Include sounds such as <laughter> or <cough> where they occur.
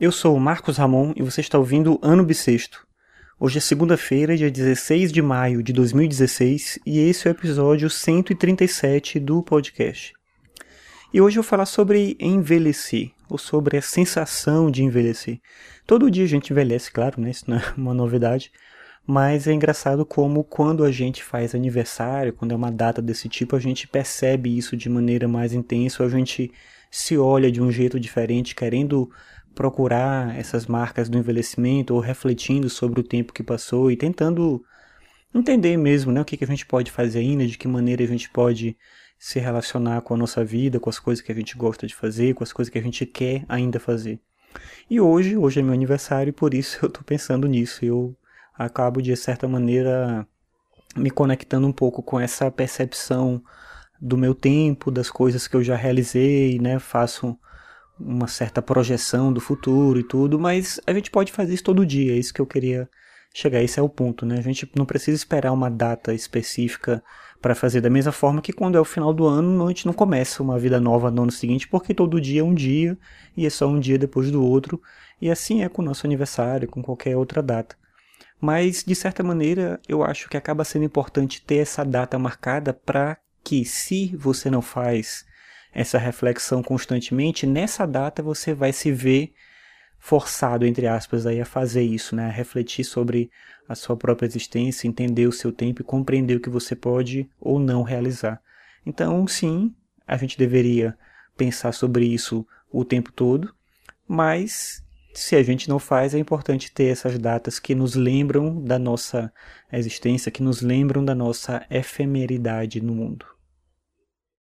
Eu sou o Marcos Ramon e você está ouvindo Ano Bissexto. Hoje é segunda-feira, dia 16 de maio de 2016, e esse é o episódio 137 do podcast. E hoje eu vou falar sobre envelhecer, ou sobre a sensação de envelhecer. Todo dia a gente envelhece, claro, né? Isso não é uma novidade. Mas é engraçado como quando a gente faz aniversário, quando é uma data desse tipo, a gente percebe isso de maneira mais intensa, a gente se olha de um jeito diferente, querendo procurar essas marcas do envelhecimento ou refletindo sobre o tempo que passou e tentando entender mesmo né, o que, que a gente pode fazer ainda, de que maneira a gente pode se relacionar com a nossa vida, com as coisas que a gente gosta de fazer, com as coisas que a gente quer ainda fazer. E hoje, hoje é meu aniversário e por isso <laughs> eu estou pensando nisso. Eu acabo de certa maneira me conectando um pouco com essa percepção do meu tempo, das coisas que eu já realizei, né? Faço uma certa projeção do futuro e tudo, mas a gente pode fazer isso todo dia, é isso que eu queria chegar, esse é o ponto, né? A gente não precisa esperar uma data específica para fazer da mesma forma que quando é o final do ano, a gente não começa uma vida nova no ano seguinte, porque todo dia é um dia e é só um dia depois do outro, e assim é com o nosso aniversário, com qualquer outra data. Mas de certa maneira, eu acho que acaba sendo importante ter essa data marcada para que se você não faz essa reflexão constantemente, nessa data você vai se ver forçado, entre aspas, aí, a fazer isso, né? a refletir sobre a sua própria existência, entender o seu tempo e compreender o que você pode ou não realizar. Então, sim, a gente deveria pensar sobre isso o tempo todo, mas se a gente não faz, é importante ter essas datas que nos lembram da nossa existência, que nos lembram da nossa efemeridade no mundo.